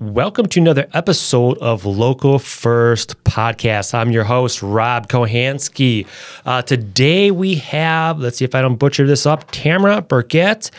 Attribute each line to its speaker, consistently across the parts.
Speaker 1: Welcome to another episode of Local First Podcast. I'm your host, Rob Kohansky. Uh, today we have, let's see if I don't butcher this up, Tamara Burkett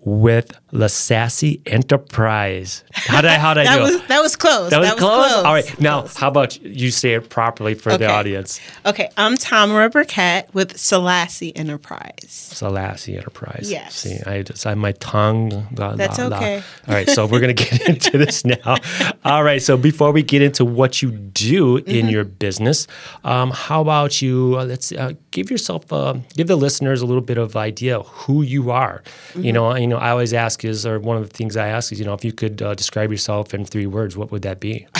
Speaker 1: with La Sassy Enterprise. How did I, how did I
Speaker 2: that
Speaker 1: do
Speaker 2: was
Speaker 1: it?
Speaker 2: that was close.
Speaker 1: That was,
Speaker 2: that
Speaker 1: close?
Speaker 2: close.
Speaker 1: All right. Now, how about you say it properly for the audience?
Speaker 2: Okay, I'm Tamara Burkett with Selassie Enterprise.
Speaker 1: Selassie Enterprise.
Speaker 2: Yes.
Speaker 1: See, I just I my tongue. la,
Speaker 2: That's
Speaker 1: la, la.
Speaker 2: okay.
Speaker 1: All right, so we're gonna get into this now. All right, so before we get into what you do in
Speaker 2: Mm-hmm.
Speaker 1: your business, um, how about you? Uh, let's uh, give yourself, uh, give the listeners a little bit of idea of who you are.
Speaker 2: Mm-hmm.
Speaker 1: You know, you know, I always ask is, or one of the things I ask is, you know, if you could uh, describe yourself in three words, what would that be?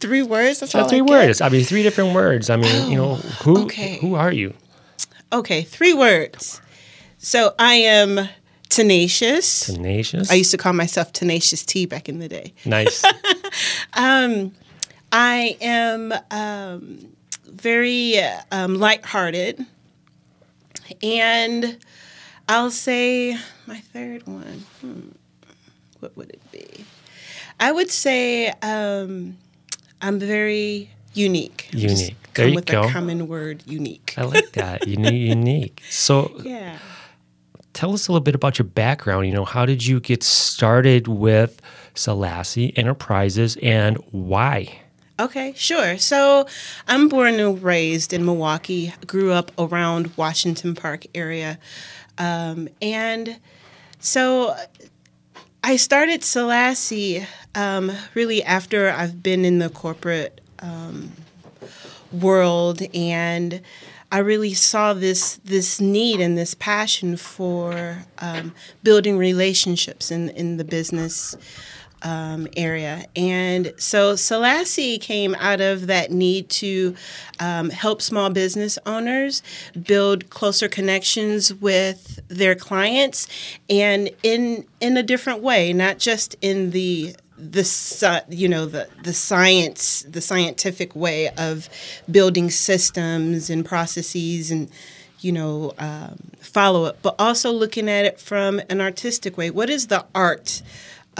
Speaker 2: Three words. That's
Speaker 1: Uh,
Speaker 2: all
Speaker 1: three
Speaker 2: I get?
Speaker 1: words. I mean, three different words. I mean, you know, who
Speaker 2: okay.
Speaker 1: who are you?
Speaker 2: Okay, three words. So I am tenacious.
Speaker 1: Tenacious.
Speaker 2: I used to call myself Tenacious T back in the day.
Speaker 1: nice.
Speaker 2: I am um, very uh, um, lighthearted, and I'll say my third one. Hmm, what would it be? I would say um, I'm very unique. Just
Speaker 1: Unique. There
Speaker 2: Come
Speaker 1: you
Speaker 2: with
Speaker 1: go.
Speaker 2: a common word, unique.
Speaker 1: I like that. Unique. So
Speaker 2: Yeah.
Speaker 1: tell us a little bit about your background. You know, how did you get started with Selassie Enterprises and why?
Speaker 2: Okay, sure. So I'm born and raised in Milwaukee. Grew up around Washington Park area, um, and so I started Selassie um, really after I've been in the corporate um, world, and I really saw this this need and this passion for um, building relationships in in the business um, area. And so Selassie came out of that need to um, help small business owners build closer connections with their clients and in in a different way, not just in the the you know the the science the scientific way of building systems and processes and you know um, follow up but also looking at it from an artistic way what is the art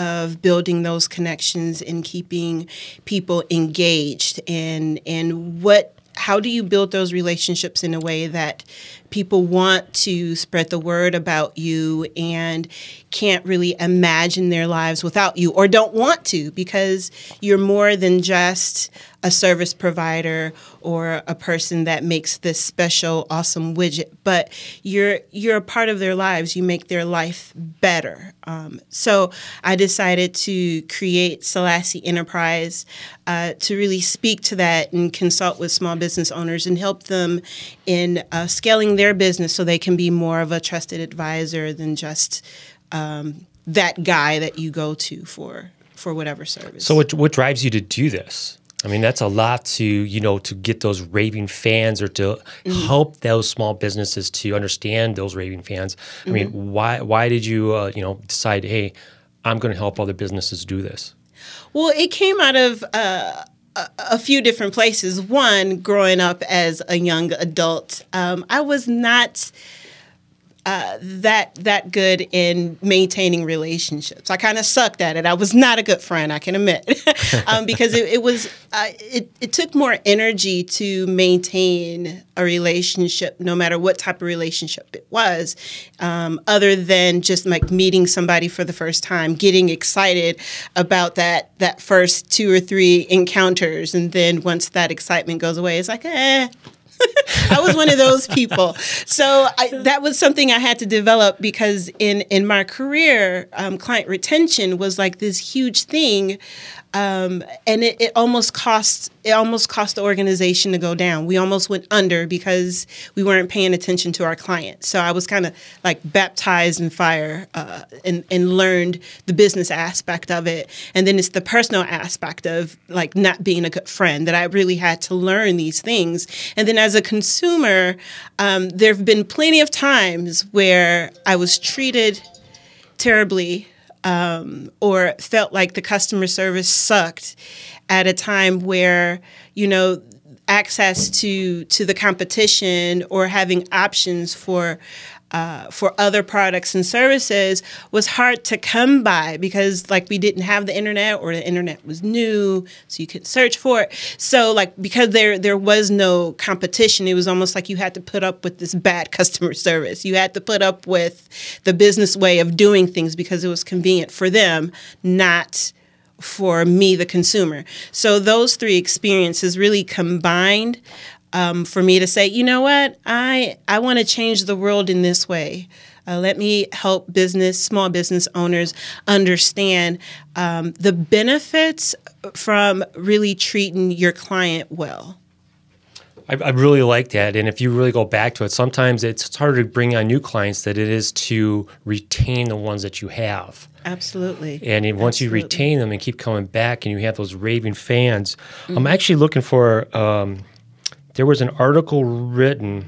Speaker 2: of building those connections and keeping people engaged. And and what how do you build those relationships in a way that people want to spread the word about you and can't really imagine their lives without you or don't want to because you're more than just a service provider or a person that makes this special awesome widget but you're you're a part of their lives you make their life better um, so i decided to create selassie enterprise uh, to really speak to that and consult with small business owners and help them in uh, scaling their business so they can be more of a trusted advisor than just um, that guy that you go to for for whatever service.
Speaker 1: So what what drives you to do this? I mean, that's a lot to you know to get those raving fans or to help those small businesses to understand those raving fans. I mean, why why did you uh, you know decide? Hey, I'm going to help other businesses do this.
Speaker 2: Well, it came out of uh, a, a few different places. One, growing up as a young adult, um, I was not uh, that that good in maintaining relationships. I kind of sucked at it. I was not a good friend, I can admit, um, because it, it was uh, it, it took more energy to maintain a relationship, no matter what type of relationship it was, um, other than just like meeting somebody for the first time, getting excited about that that first two or three encounters, and then once that excitement goes away, it's like eh. I was one of those people. So I, that was something I had to develop because in in my career, um, client retention was like this huge thing, um, and it, it almost cost it almost cost the organization to go down. We almost went under because we weren't paying attention to our clients. So I was kind of like baptized in fire uh, and and learned the business aspect of it, and then it's the personal aspect of like not being a good friend that I really had to learn these things. And then as a consumer, um, there have been plenty of times where I was treated terribly um, or felt like the customer service sucked at a time where you know access to to the competition or having options for uh, for other products and services was hard to come by because like we didn't have the internet or the internet was new so you could search for it. So like because there there was no competition it was almost like you had to put up with this bad customer service. You had to put up with the business way of doing things because it was convenient for them not for me the consumer. So those three experiences really combined um, for me to say, you know what, I I want to change the world in this way. Uh, let me help business, small business owners understand um, the benefits from really treating your client well.
Speaker 1: I, I, really like that. And if you really go back to it, sometimes it's, harder to bring on new clients than it is to retain the ones that you have.
Speaker 2: Absolutely.
Speaker 1: And once Absolutely. you retain them and keep coming back and you have those raving fans, mm-hmm. I'm actually looking for um, there was an article written.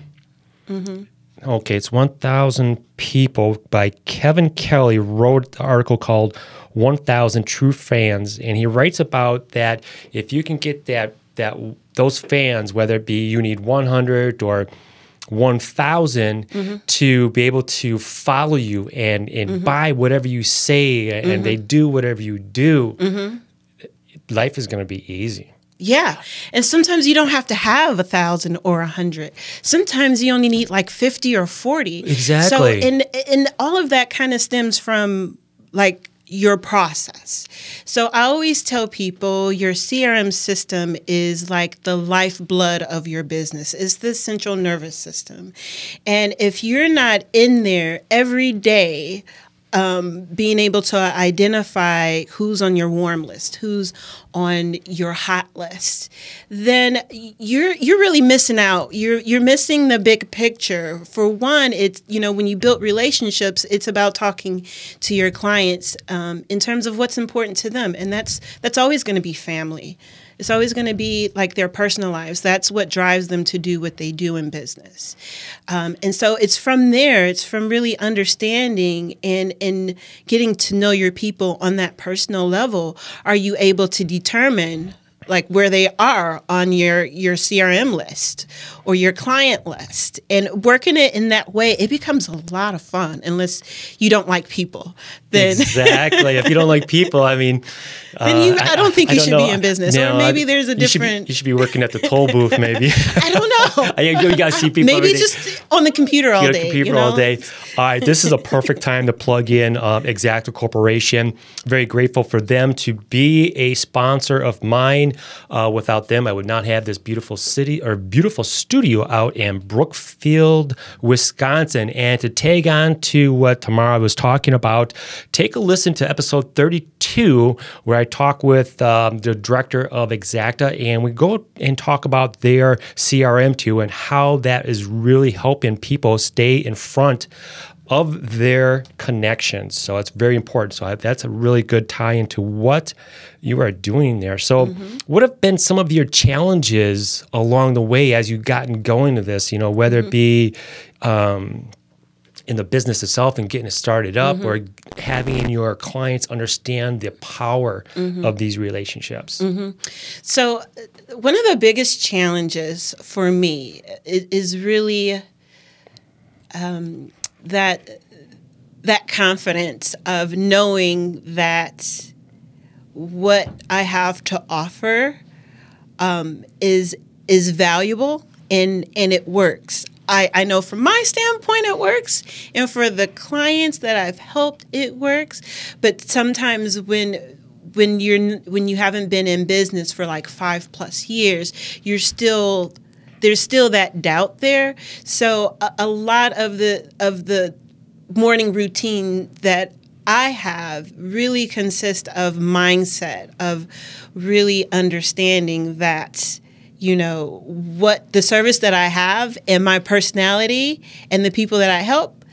Speaker 1: Mm-hmm. Okay, it's 1,000 people by Kevin Kelly wrote the article called 1,000 True Fans. And he writes about that if you can get that, that those fans, whether it be you need 100 or 1,000 mm-hmm. to be able to follow you and, and mm-hmm. buy whatever you say and mm-hmm. they do whatever you do, mm-hmm. life is going to be easy.
Speaker 2: Yeah. And sometimes you don't have to have a thousand or a hundred. Sometimes you only need like 50 or 40.
Speaker 1: Exactly.
Speaker 2: So, and, and all of that kind of stems from like your process. So I always tell people your CRM system is like the lifeblood of your business. It's the central nervous system. And if you're not in there every day um, being able to identify who's on your warm list, who's on your hot list, then you're you're really missing out. You're you're missing the big picture. For one, it's you know when you build relationships, it's about talking to your clients um, in terms of what's important to them, and that's that's always going to be family. It's always going to be like their personal lives. That's what drives them to do what they do in business. Um, and so it's from there, it's from really understanding and, and getting to know your people on that personal level. Are you able to determine like where they are on your your CRM list or your client list. And working it in that way it becomes a lot of fun unless you don't like people.
Speaker 1: Then exactly. If you don't like people I mean
Speaker 2: then you, uh, I, don't think I, you I should know. be in business no, or maybe there's a different
Speaker 1: you should, be, you should be working at the toll booth maybe.
Speaker 2: I don't know.
Speaker 1: You got to see people
Speaker 2: maybe just on the computer all day
Speaker 1: computer
Speaker 2: you know?
Speaker 1: all day. All right this is a perfect time to plug in uh, Exacta Corporation. Very grateful for them to be a sponsor of mine. Uh, without them, I would not have this beautiful city or beautiful studio out in Brookfield, Wisconsin. And to tag on to what Tamara was talking about, take a listen to episode 32, where I talk with um, the director of Exacta, and we go and talk about their CRM too and how that is really helping people stay in front of their connections. So it's very important. So that's a really good tie into what you are doing there. So, mm-hmm. what have been some of your challenges along the way as you've gotten going to this? You know, whether mm-hmm. it be um, in the business itself and getting it started up mm-hmm. or having your clients understand the power mm-hmm. of these relationships?
Speaker 2: Mm-hmm. So, uh, one of the biggest challenges for me is really. Um, that that confidence of knowing that what I have to offer um, is is valuable and and it works. I, I know from my standpoint it works, and for the clients that I've helped it works. But sometimes when when you're when you haven't been in business for like five plus years, you're still there's still that doubt there. So a, a lot of the of the morning routine that I have really consist of mindset of really understanding that you know what the service that I have and my personality and the people that I help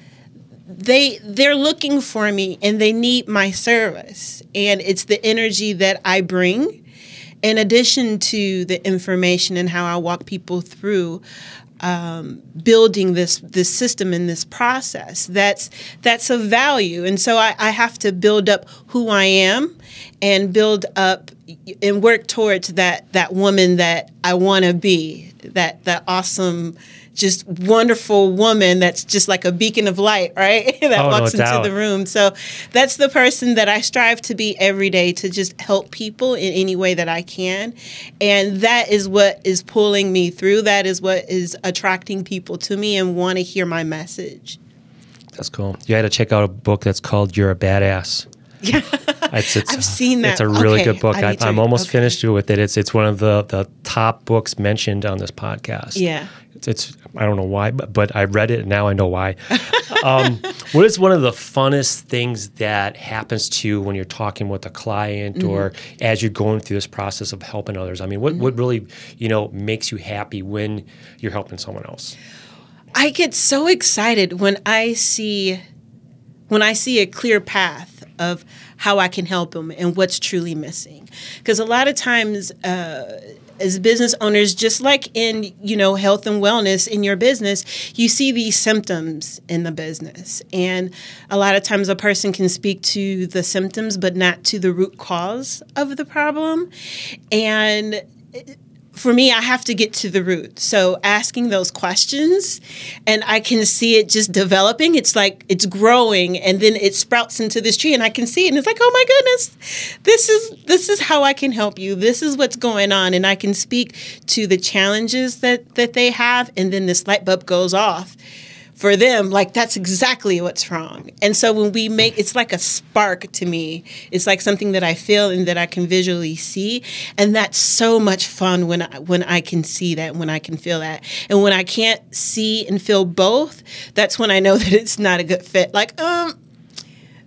Speaker 2: they they're looking for me and they need my service and it's the energy that I bring in addition to the information and how I walk people through um, building this this system and this process, that's that's of value. And so I, I have to build up who I am and build up and work towards that that woman that I want to be, that that awesome just wonderful woman that's just like a beacon of light, right? that
Speaker 1: Oh, no
Speaker 2: walks into
Speaker 1: doubt.
Speaker 2: the room. So that's the person that I strive to be every day to just help people in any way that I can. And that is what is pulling me through. That is what is attracting people to me and want to hear my message.
Speaker 1: That's cool. You had to check out a book that's called "You're a Badass."
Speaker 2: Yeah.
Speaker 1: It's, it's,
Speaker 2: I've seen that.
Speaker 1: It's a really
Speaker 2: Okay,
Speaker 1: good book.
Speaker 2: I
Speaker 1: I'm almost
Speaker 2: okay.
Speaker 1: finished with it. It's it's one of the the top books mentioned on this podcast.
Speaker 2: Yeah.
Speaker 1: It's, it's I don't know why, but, but I read it and now I know why. um, what is one of the funnest things that happens to you when you're talking with a client
Speaker 2: Mm-hmm.
Speaker 1: or as you're going through this process of helping others? I mean, what,
Speaker 2: Mm-hmm.
Speaker 1: what really you know makes you happy when you're helping someone else?
Speaker 2: I get so excited when I see when I see a clear path of how I can help them and what's truly missing. Because a lot of times, uh, as business owners, just like in you know health and wellness in your business, you see these symptoms in the business, and a lot of times a person can speak to the symptoms but not to the root cause of the problem, and for me, I have to get to the root. So asking those questions, and I can see it just developing. It's like it's growing, and then it sprouts into this tree, and I can see it, and it's like, oh my goodness, this is this is how I can help you. This is what's going on, and I can speak to the challenges that that they have, and then this light bulb goes off for them like that's exactly what's wrong. And so when we make it's like a spark to me. It's like something that i feel and that i can visually see. And that's so much fun when i when i can see that when i can feel that. And when i can't see and feel both that's when i know that it's not a good fit. Like um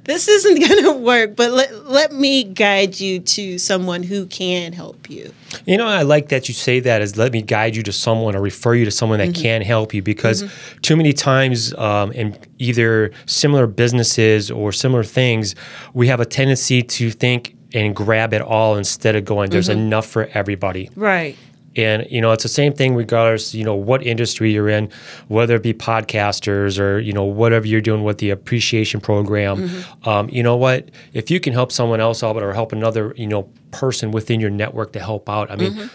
Speaker 2: this isn't going to work but let, let me guide you to someone who can help you
Speaker 1: You know, I like that you say that as let me guide you to someone or refer you to someone that
Speaker 2: Mm-hmm.
Speaker 1: can help you because too many times um, in either similar businesses or similar things, we have a tendency to think and grab it all instead of going, there's
Speaker 2: Mm-hmm.
Speaker 1: enough for everybody.
Speaker 2: right
Speaker 1: And you know, it's the same thing regardless, you know, what industry you're in, whether it be podcasters or you know whatever you're doing with the appreciation program.
Speaker 2: Mm-hmm.
Speaker 1: Um, you know what? If you can help someone else out or help another, you know, person within your network to help out, I mean,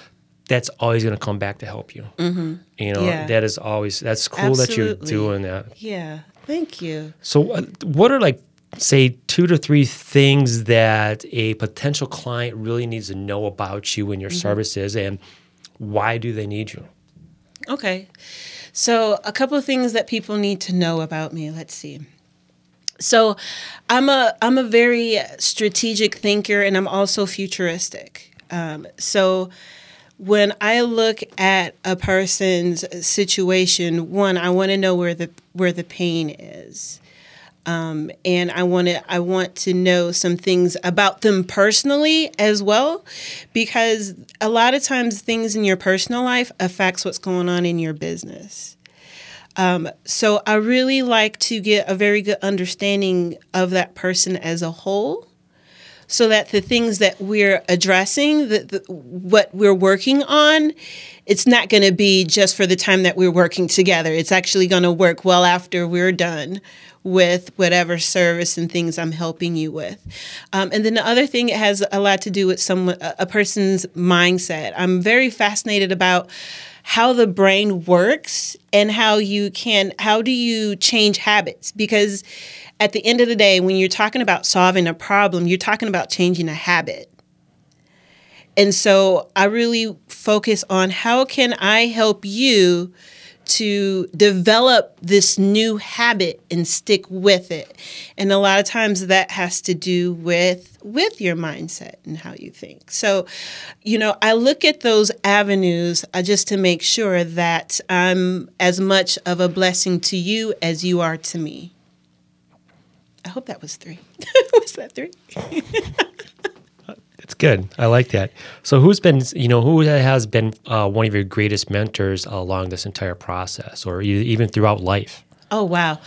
Speaker 1: that's always going to come back to help you. You know,
Speaker 2: Mm-hmm. Yeah.
Speaker 1: that is always that's cool that you're doing that.
Speaker 2: yeah thank you
Speaker 1: So, uh, what are like, say, two to three things that a potential client really needs to know about you and your
Speaker 2: Mm-hmm.
Speaker 1: services, and why do they need you?
Speaker 2: Okay. So, a couple of things that people need to know about me. Let's see. So, I'm a I'm a very strategic thinker and I'm also futuristic. Um, so, when I look at a person's situation, one, I want to know where the where the pain is. Um, and I want to I want to know some things about them personally as well, because a lot of times things in your personal life affects what's going on in your business. Um, so I really like to get a very good understanding of that person as a whole, so that the things that we're addressing, that the, what we're working on, it's not going to be just for the time that we're working together. It's actually going to work well after we're done with whatever service and things I'm helping you with. Um, and then the other thing, it has a lot to do with someone, a a person's mindset. I'm very fascinated about how the brain works and how you can how do you change habits because at the end of the day when you're talking about solving a problem you're talking about changing a habit and so i really focus on how can i help you to develop this new habit and stick with it. And a lot of times that has to do with with your mindset and how you think. So you know i look at those avenues uh, just to make sure that i'm as much of a blessing to you as you are to me. I hope that was three. Was that three?
Speaker 1: It's good. I like that. So, who's been, you know, who has been uh, one of your greatest mentors along this entire process, or even throughout life?
Speaker 2: Oh wow.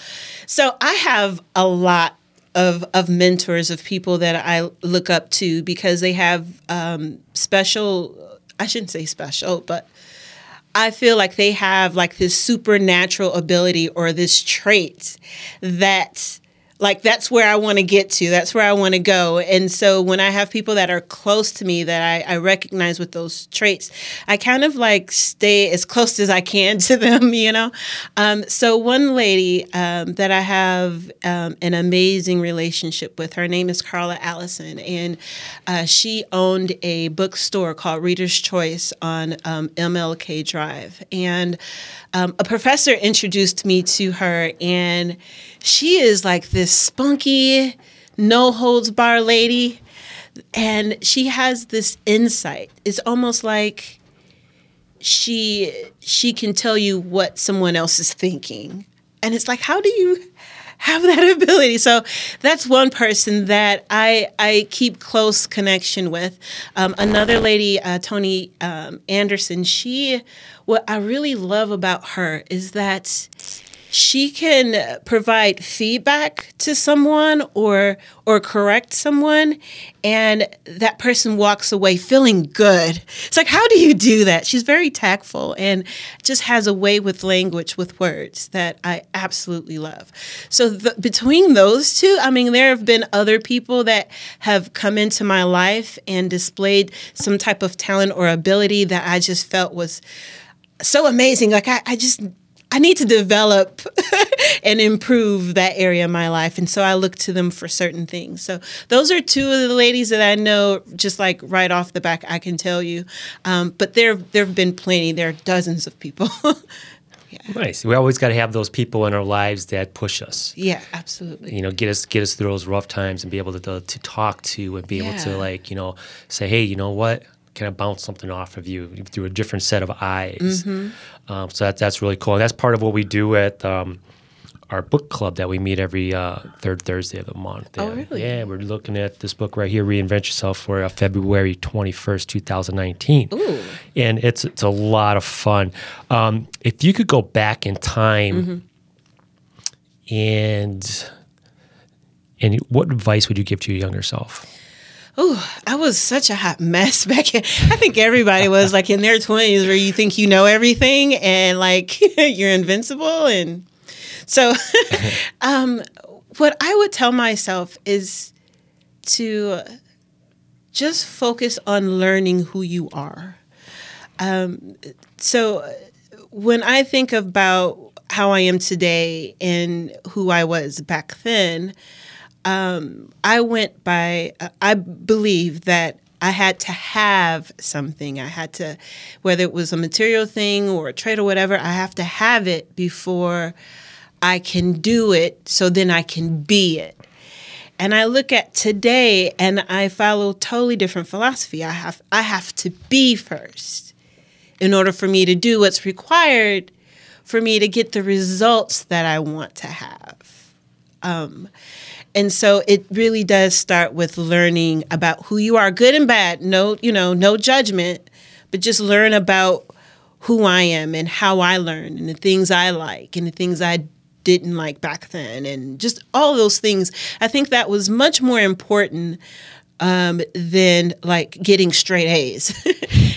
Speaker 2: So I have a lot of of mentors of people that I look up to because they have um, special I shouldn't say special, but I feel like they have like this supernatural ability or this trait that like that's where I want to get to. That's where I want to go. And so when I have people that are close to me that I, I, recognize with those traits, I kind of like stay as close as I can to them, you know? Um, so one lady um, that I have um, an amazing relationship with, her name is Carla Allison, and uh, she owned a bookstore called Reader's Choice on MLK um, Drive. And um, a professor introduced me to her, and she is like this spunky, no holds bar lady. And she has this insight. It's almost like she she can tell you what someone else is thinking. And it's like, how do you have that ability. So that's one person that I I keep close connection with. Um, another lady, uh, Tony um, Anderson. She, what I really love about her is that she can provide feedback to someone or or correct someone and that person walks away feeling good. It's like how do you do that? She's very tactful and just has a way with language with words that i absolutely love. So between those two i mean there have been other people that have come into my life and displayed some type of talent or ability that i just felt was so amazing. Like I, I just I need to develop and improve that area of my life. And so I look to them for certain things. So those are two of the ladies that I know just like right off the back I can tell you. Um, but there there have been plenty. There are dozens of people.
Speaker 1: yeah. Nice. We always got to have those people in our lives that push us.
Speaker 2: Yeah, absolutely.
Speaker 1: You know, get us get us through those rough times and be able to to, to talk to and be yeah. able to like you know say, hey, you know what, kind of bounce something off of you through a different set of eyes. Mm-hmm. Um, so that, that's really cool. And that's part of what we do at um, our book club that we meet every uh, third Thursday of the month.
Speaker 2: Oh, really?
Speaker 1: Yeah, we're looking at this book right here, Reinvent Yourself, for uh, February 21st, 2019.
Speaker 2: Ooh.
Speaker 1: And it's, it's a lot of fun. Um, if you could go back in time mm-hmm. and, and what advice would you give to your younger self?
Speaker 2: Oh, I was such a hot mess back in. I think everybody was like in their 20s where you think you know everything and like you're invincible. And so, um, what I would tell myself is to just focus on learning who you are. Um, so, when I think about how I am today and who I was back then, um, I went by, uh, I believe that I had to have something. I had to, whether it was a material thing or a trade or whatever, I have to have it before I can do it so then I can be it. And I look at today and I follow totally different philosophy. I have I have to be first in order for me to do what's required for me to get the results that I want to have. Um, and so it really does start with learning about who you are, good and bad. No, you know, no judgment, but just learn about who I am and how I learn and the things I like and the things I didn't like back then and just all those things. I think that was much more important um, than like getting straight A's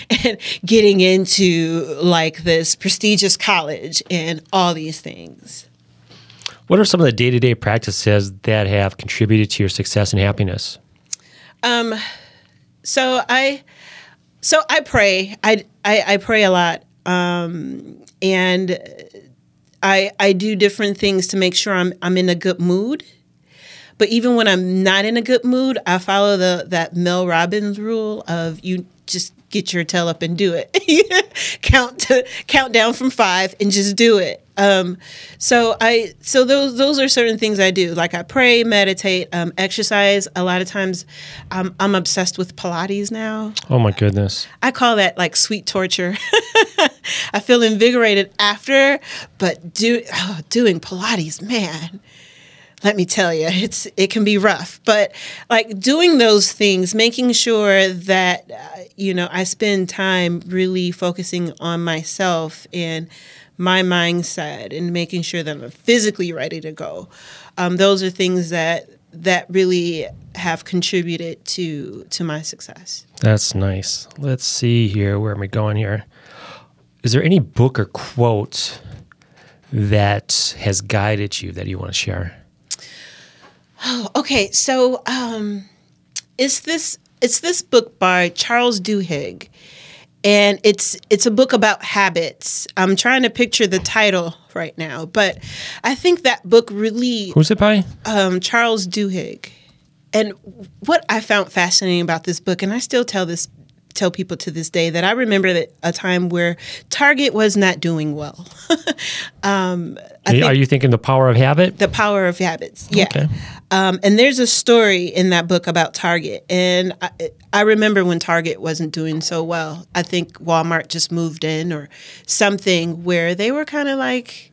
Speaker 2: and getting into like this prestigious college and all these things.
Speaker 1: What are some of the day to day practices that have contributed to your success and happiness?
Speaker 2: Um, so I, so I pray. I I, I pray a lot, um, and I I do different things to make sure I'm I'm in a good mood. But even when I'm not in a good mood, I follow the that Mel Robbins rule of you just get your tail up and do it. count to, count down from five and just do it. Um, so I so those those are certain things I do. Like I pray, meditate, um, exercise. A lot of times, um, I'm obsessed with Pilates now.
Speaker 1: Oh my goodness!
Speaker 2: I call that like sweet torture. I feel invigorated after, but do oh, doing Pilates, man let me tell you, it's it can be rough. But like doing those things, making sure that uh, you know I spend time really focusing on myself and my mindset and making sure that I'm physically ready to go. Um, those are things that that really have contributed to to my success.
Speaker 1: That's nice. Let's see here. Where am I going here? Is there any book or quote that has guided you that you want to share?
Speaker 2: Oh, okay. So, um, it's this it's this book by Charles Duhigg, and it's it's a book about habits. I'm trying to picture the title right now, but I think that book really
Speaker 1: Who's it by?
Speaker 2: um, Charles Duhigg. And what I found fascinating about this book, and I still tell this tell people to this day that I remember that a time where Target was not doing well. um,
Speaker 1: Are you-
Speaker 2: think
Speaker 1: Are you thinking the power of habit?
Speaker 2: the power of habits. Yeah.
Speaker 1: Okay.
Speaker 2: Um, and there's a story in that book about Target. And I, I remember when Target wasn't doing so well. I think Walmart just moved in or something where they were kind of like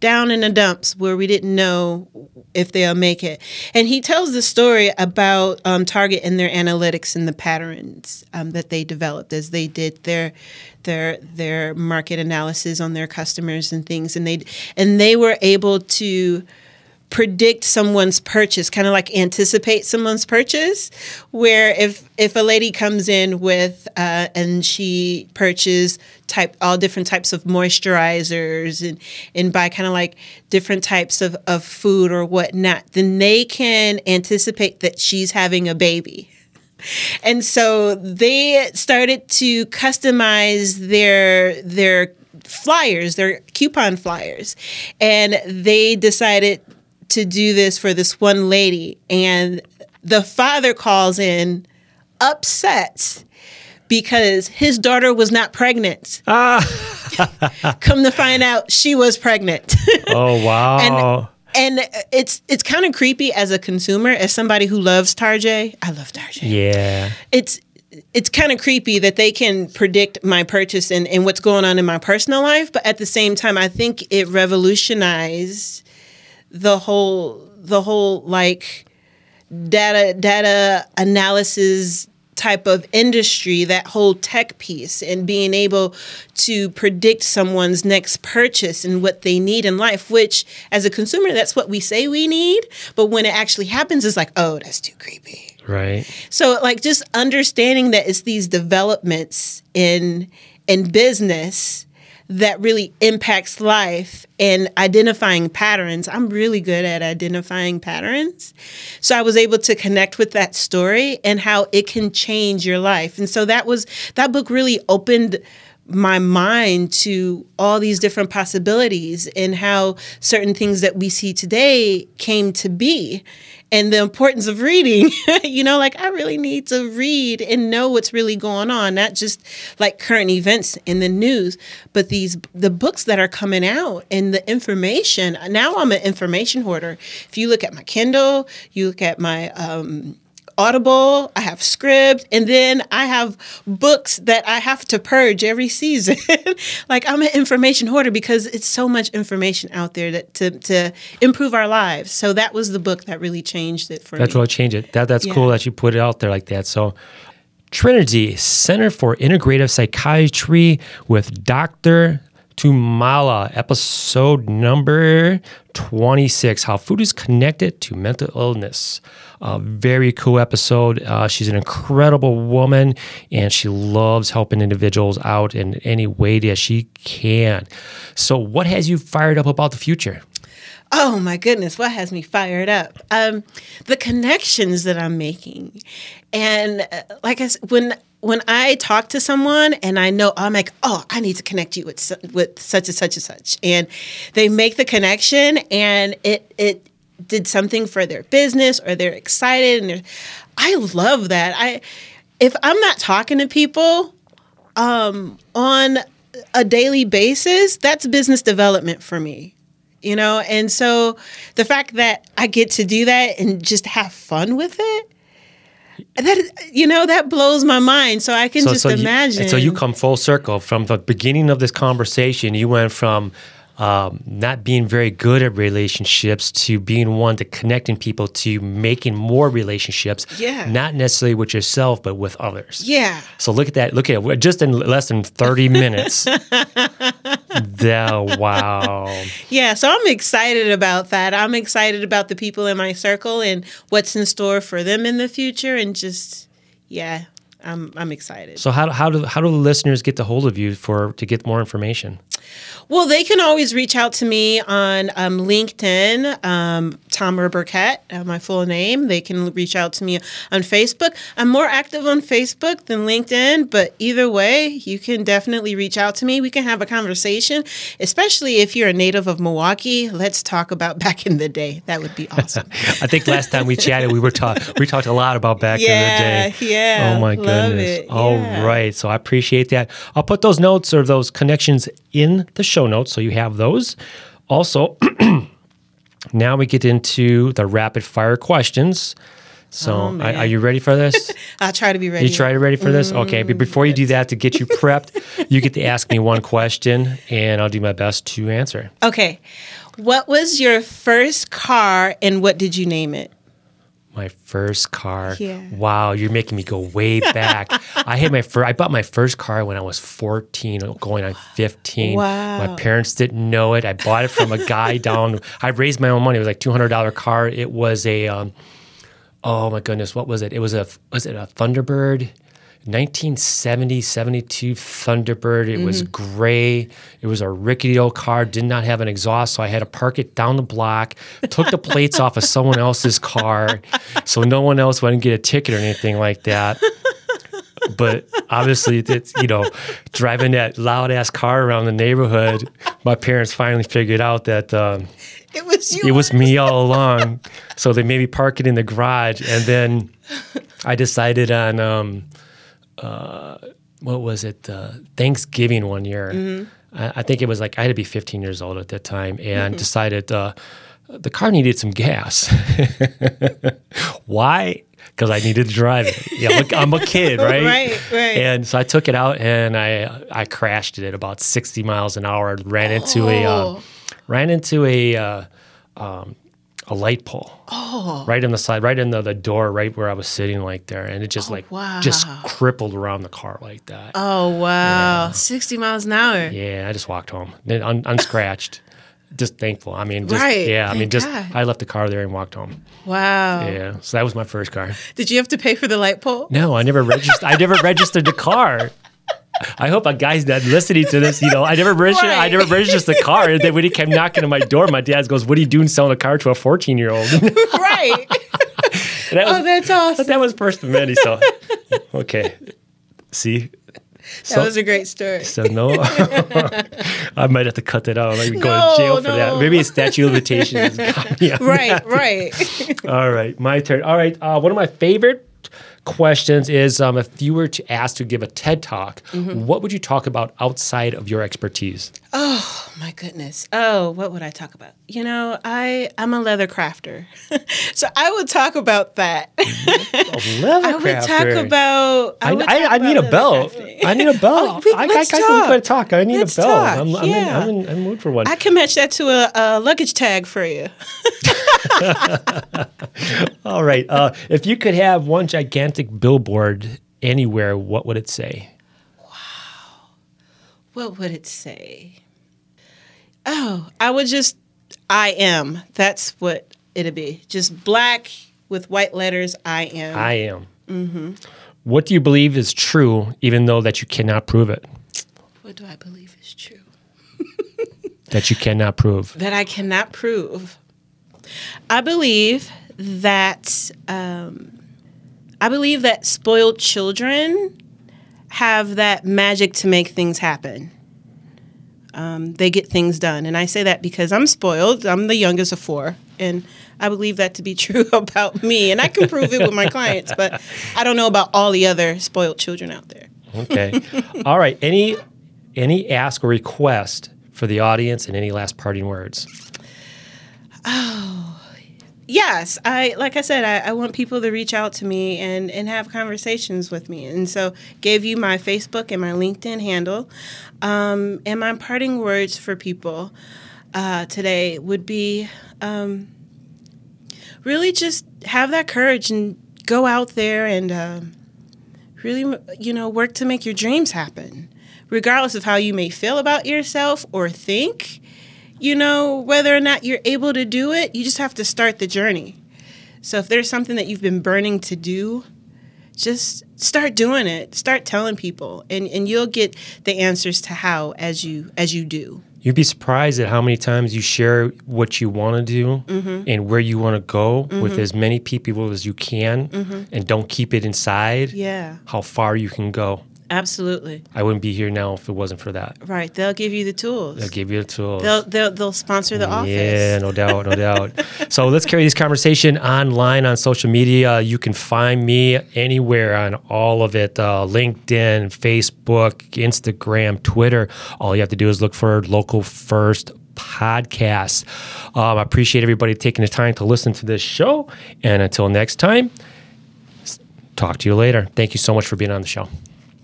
Speaker 2: down in the dumps where we didn't know if they'll make it. And he tells the story about um, Target and their analytics and the patterns um, that they developed as they did their their their market analysis on their customers and things. And they and they were able to predict someone's purchase kind of like anticipate someone's purchase where if if a lady comes in with uh, and she purchases type all different types of moisturizers and and buy kind of like different types of, of food or whatnot then they can anticipate that she's having a baby. And so they started to customize their their flyers, their coupon flyers, and they decided to do this for this one lady. And the father calls in upset because his daughter was not pregnant. Ah. Come to find out, she was pregnant.
Speaker 1: Oh wow.
Speaker 2: and it's it's kind of creepy as a consumer, as somebody who loves Tarjay. I love Tarjay
Speaker 1: yeah.
Speaker 2: it's it's kind of creepy that they can predict my purchase and, and what's going on in my personal life, but at the same time, I think it revolutionized the whole the whole like data data analysis type of industry, that whole tech piece, and being able to predict someone's next purchase and what they need in life, which as a consumer, that's what we say we need. But when it actually happens, it's like, oh, that's too creepy.
Speaker 1: Right.
Speaker 2: So like just understanding that it's these developments in in business that really impacts life and identifying patterns. I'm really good at identifying patterns. So I was able to connect with that story and how it can change your life. And so that was that book really opened my mind to all these different possibilities and how certain things that we see today came to be and the importance of reading. you know, like I really need to read and know what's really going on, not just like current events in the news, but these the books that are coming out and the information. Now I'm an information hoarder. If you look at my Kindle, you look at my um Audible, I have Scribd, and then I have books that I have to purge every season. like I'm an information hoarder because it's so much information out there that to to improve our lives. So that was the book that really changed it for me.
Speaker 1: That's
Speaker 2: me.
Speaker 1: what changed it. That that's
Speaker 2: Yeah.
Speaker 1: cool that you put it out there like that. So Trinity Center for Integrative Psychiatry with Dr. Tumala, episode number 26 How Food is Connected to Mental Illness. A very cool episode. Uh, she's an incredible woman and she loves helping individuals out in any way that she can. So, what has you fired up about the future?
Speaker 2: Oh my goodness, what has me fired up? Um, the connections that I'm making, and uh, like I said, when when I talk to someone and I know I'm like, oh, I need to connect you with with such and such and such, and they make the connection, and it it did something for their business or they're excited, and they're, I love that. I if I'm not talking to people um, on a daily basis, that's business development for me you know and so the fact that i get to do that and just have fun with it that you know that blows my mind so i can just
Speaker 1: you-
Speaker 2: imagine
Speaker 1: and so you come full circle from the beginning of this conversation. You went from um, not being very good at relationships to being one to connecting people to making more relationships.
Speaker 2: Yeah.
Speaker 1: Not necessarily with yourself, but with others.
Speaker 2: yeah
Speaker 1: So look at that. Look at it. We're Just in less than 30 minutes. the, wow.
Speaker 2: yeah so i'm excited about that i'm excited about the people in my circle and what's in store for them in the future and just yeah i'm i'm excited
Speaker 1: So how, how do how do the listeners get the hold of you for to get more information?
Speaker 2: Well, they can always reach out to me on um, LinkedIn, um, Tamara Burkett, uh, my full name. They can reach out to me on Facebook. I'm more active on Facebook than LinkedIn, but either way, you can definitely reach out to me. We can have a conversation, especially if you're a native of Milwaukee. Let's talk about back in the day. That would be awesome.
Speaker 1: I think last time we chatted, we were talking. We talked a lot about back
Speaker 2: Yeah,
Speaker 1: in the day.
Speaker 2: yeah.
Speaker 1: Oh my goodness.
Speaker 2: it,
Speaker 1: All
Speaker 2: yeah.
Speaker 1: right. So I appreciate that. I'll put those notes or those connections in the show notes so you have those. Also, now we get into the rapid fire questions. So
Speaker 2: Oh,
Speaker 1: are, are you ready for this?
Speaker 2: I'll try to be ready.
Speaker 1: You try to ready for this? Mm-hmm. Okay, but before you do that, to get you prepped, you get to ask me one question, and I'll do my best to answer.
Speaker 2: Okay. What was your first car and what did you name it?
Speaker 1: My first car.
Speaker 2: Yeah.
Speaker 1: Wow, you're making me go way back. I had my first. I bought my first car when I was 14, going on 15.
Speaker 2: Wow.
Speaker 1: My parents didn't know it. I bought it from a guy down. I raised my own money. It was like $200 car. It was a. Um, oh my goodness, what was it? It was a. Was it a Thunderbird? 1970 72 Thunderbird. It was gray. It was a rickety old car, did not have an exhaust, so I had to park it down the block, took the plates off of someone else's car so no one else wouldn't get a ticket or anything like that. But obviously, it's, you know, driving that loud ass car around the neighborhood, my parents finally figured out that um,
Speaker 2: It was you.
Speaker 1: it was me all along. So they made me park it in the garage, and then I decided on um, uh, what was it? Uh, Thanksgiving one year. I, I think it was like I had to be 15 years old at that time, and decided uh, the car needed some gas. Why? Because I needed to drive it. Yeah, I'm a, I'm a kid, right?
Speaker 2: Right, right.
Speaker 1: And so I took it out and I I crashed it at about 60 miles an hour. Ran into a uh,
Speaker 2: Oh.
Speaker 1: ran into a uh, um, a light pole.
Speaker 2: Oh.
Speaker 1: Right in the side, right in the, the door, right where I was sitting, like there, and it just oh, like just crippled around the car like that.
Speaker 2: Oh wow. 60 miles an hour.
Speaker 1: Yeah, I just walked home, un, unscratched. just thankful. I mean, just,
Speaker 2: Right,
Speaker 1: Yeah, I mean, just
Speaker 2: God.
Speaker 1: I left the car there and walked home.
Speaker 2: Wow.
Speaker 1: Yeah, so that was my first car.
Speaker 2: Did you have to pay for the light pole?
Speaker 1: No, I never registered. I never registered the car. I hope a guy's that listening to this, you know, I never registered. I
Speaker 2: Right.
Speaker 1: never registered the car. And then when he came knocking on my door, my dad goes, "What are you doing selling a car to a 14 year old?"
Speaker 2: right.
Speaker 1: that was
Speaker 2: Oh, that's awesome.
Speaker 1: But that was first of many. So okay, see,
Speaker 2: That was a great story.
Speaker 1: so no, I might have to cut that out. I might be going
Speaker 2: No,
Speaker 1: to jail for
Speaker 2: no.
Speaker 1: that. Maybe a statute of limitations. got me on
Speaker 2: Right,
Speaker 1: that.
Speaker 2: right.
Speaker 1: All right, my turn. All right, uh, one of my favorite questions is um, if you were to ask to give a TED talk,
Speaker 2: Mm-hmm.
Speaker 1: what would you talk about outside of your expertise?
Speaker 2: Oh my goodness. Oh, what would I talk about? You know, I I'm a leather crafter, so I would talk about that.
Speaker 1: A leather
Speaker 2: I would talk about. I,
Speaker 1: I,
Speaker 2: would
Speaker 1: I,
Speaker 2: talk
Speaker 1: I need
Speaker 2: about
Speaker 1: a belt.
Speaker 2: crafting.
Speaker 1: I need a belt.
Speaker 2: Oh, we-
Speaker 1: I,
Speaker 2: let's
Speaker 1: I, I,
Speaker 2: talk.
Speaker 1: I, to talk. I need
Speaker 2: Let's
Speaker 1: a belt.
Speaker 2: talk,
Speaker 1: I'm, I'm, in,
Speaker 2: yeah.
Speaker 1: I'm, in, I'm in mood for one.
Speaker 2: I can match that to a, a luggage tag for you.
Speaker 1: All right. Uh, if you could have one gigantic billboard anywhere, what would it say? Wow.
Speaker 2: What would it say? Oh, I would just. I am. That's what it'd be. Just black with white letters. I am.
Speaker 1: I am. Mm-hmm. What do you believe is true, even though that you cannot prove it?
Speaker 2: what do I believe is true?
Speaker 1: That you cannot prove.
Speaker 2: that I cannot prove. I believe that um, I believe that spoiled children have that magic to make things happen. Um, they get things done, and I say that because I'm spoiled. I'm the youngest of four, and I believe that to be true about me. And I can prove it with my clients, but I don't know about all the other spoiled children out there.
Speaker 1: Okay. All right. Any any ask or request for the audience and any last parting words?
Speaker 2: Yes i like i said I, I want people to reach out to me and and have conversations with me. And so gave you my facebook and my linkedin handle. Um, and my parting words for people uh, today would be um, really just have that courage and go out there and um really you know work to make your dreams happen regardless of how you may feel about yourself or think you know whether or not you're able to do it you just have to start the journey so if there's something that you've been burning to do just start doing it. Start telling people, and and you'll get the answers to how as you as you do.
Speaker 1: You'd be surprised at how many times you share what you want to do
Speaker 2: Mm-hmm.
Speaker 1: and where you want to go with as many people as you can and don't keep it inside.
Speaker 2: Mm-hmm. Yeah,
Speaker 1: How far you can go.
Speaker 2: Absolutely.
Speaker 1: I wouldn't be here now if it wasn't for that.
Speaker 2: Right. They'll give you the tools.
Speaker 1: They'll give you the tools.
Speaker 2: They'll they'll, they'll sponsor the office.
Speaker 1: Yeah, no doubt, no doubt. So let's carry this conversation online on social media. You can find me anywhere on all of it uh, LinkedIn, Facebook, Instagram, Twitter. All you have to do is look for Local First Podcast. Um, I appreciate everybody taking the time to listen to this show. And until next time, talk to you later. Thank you so much for being on the show.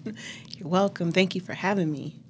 Speaker 2: You're welcome. Thank you for having me.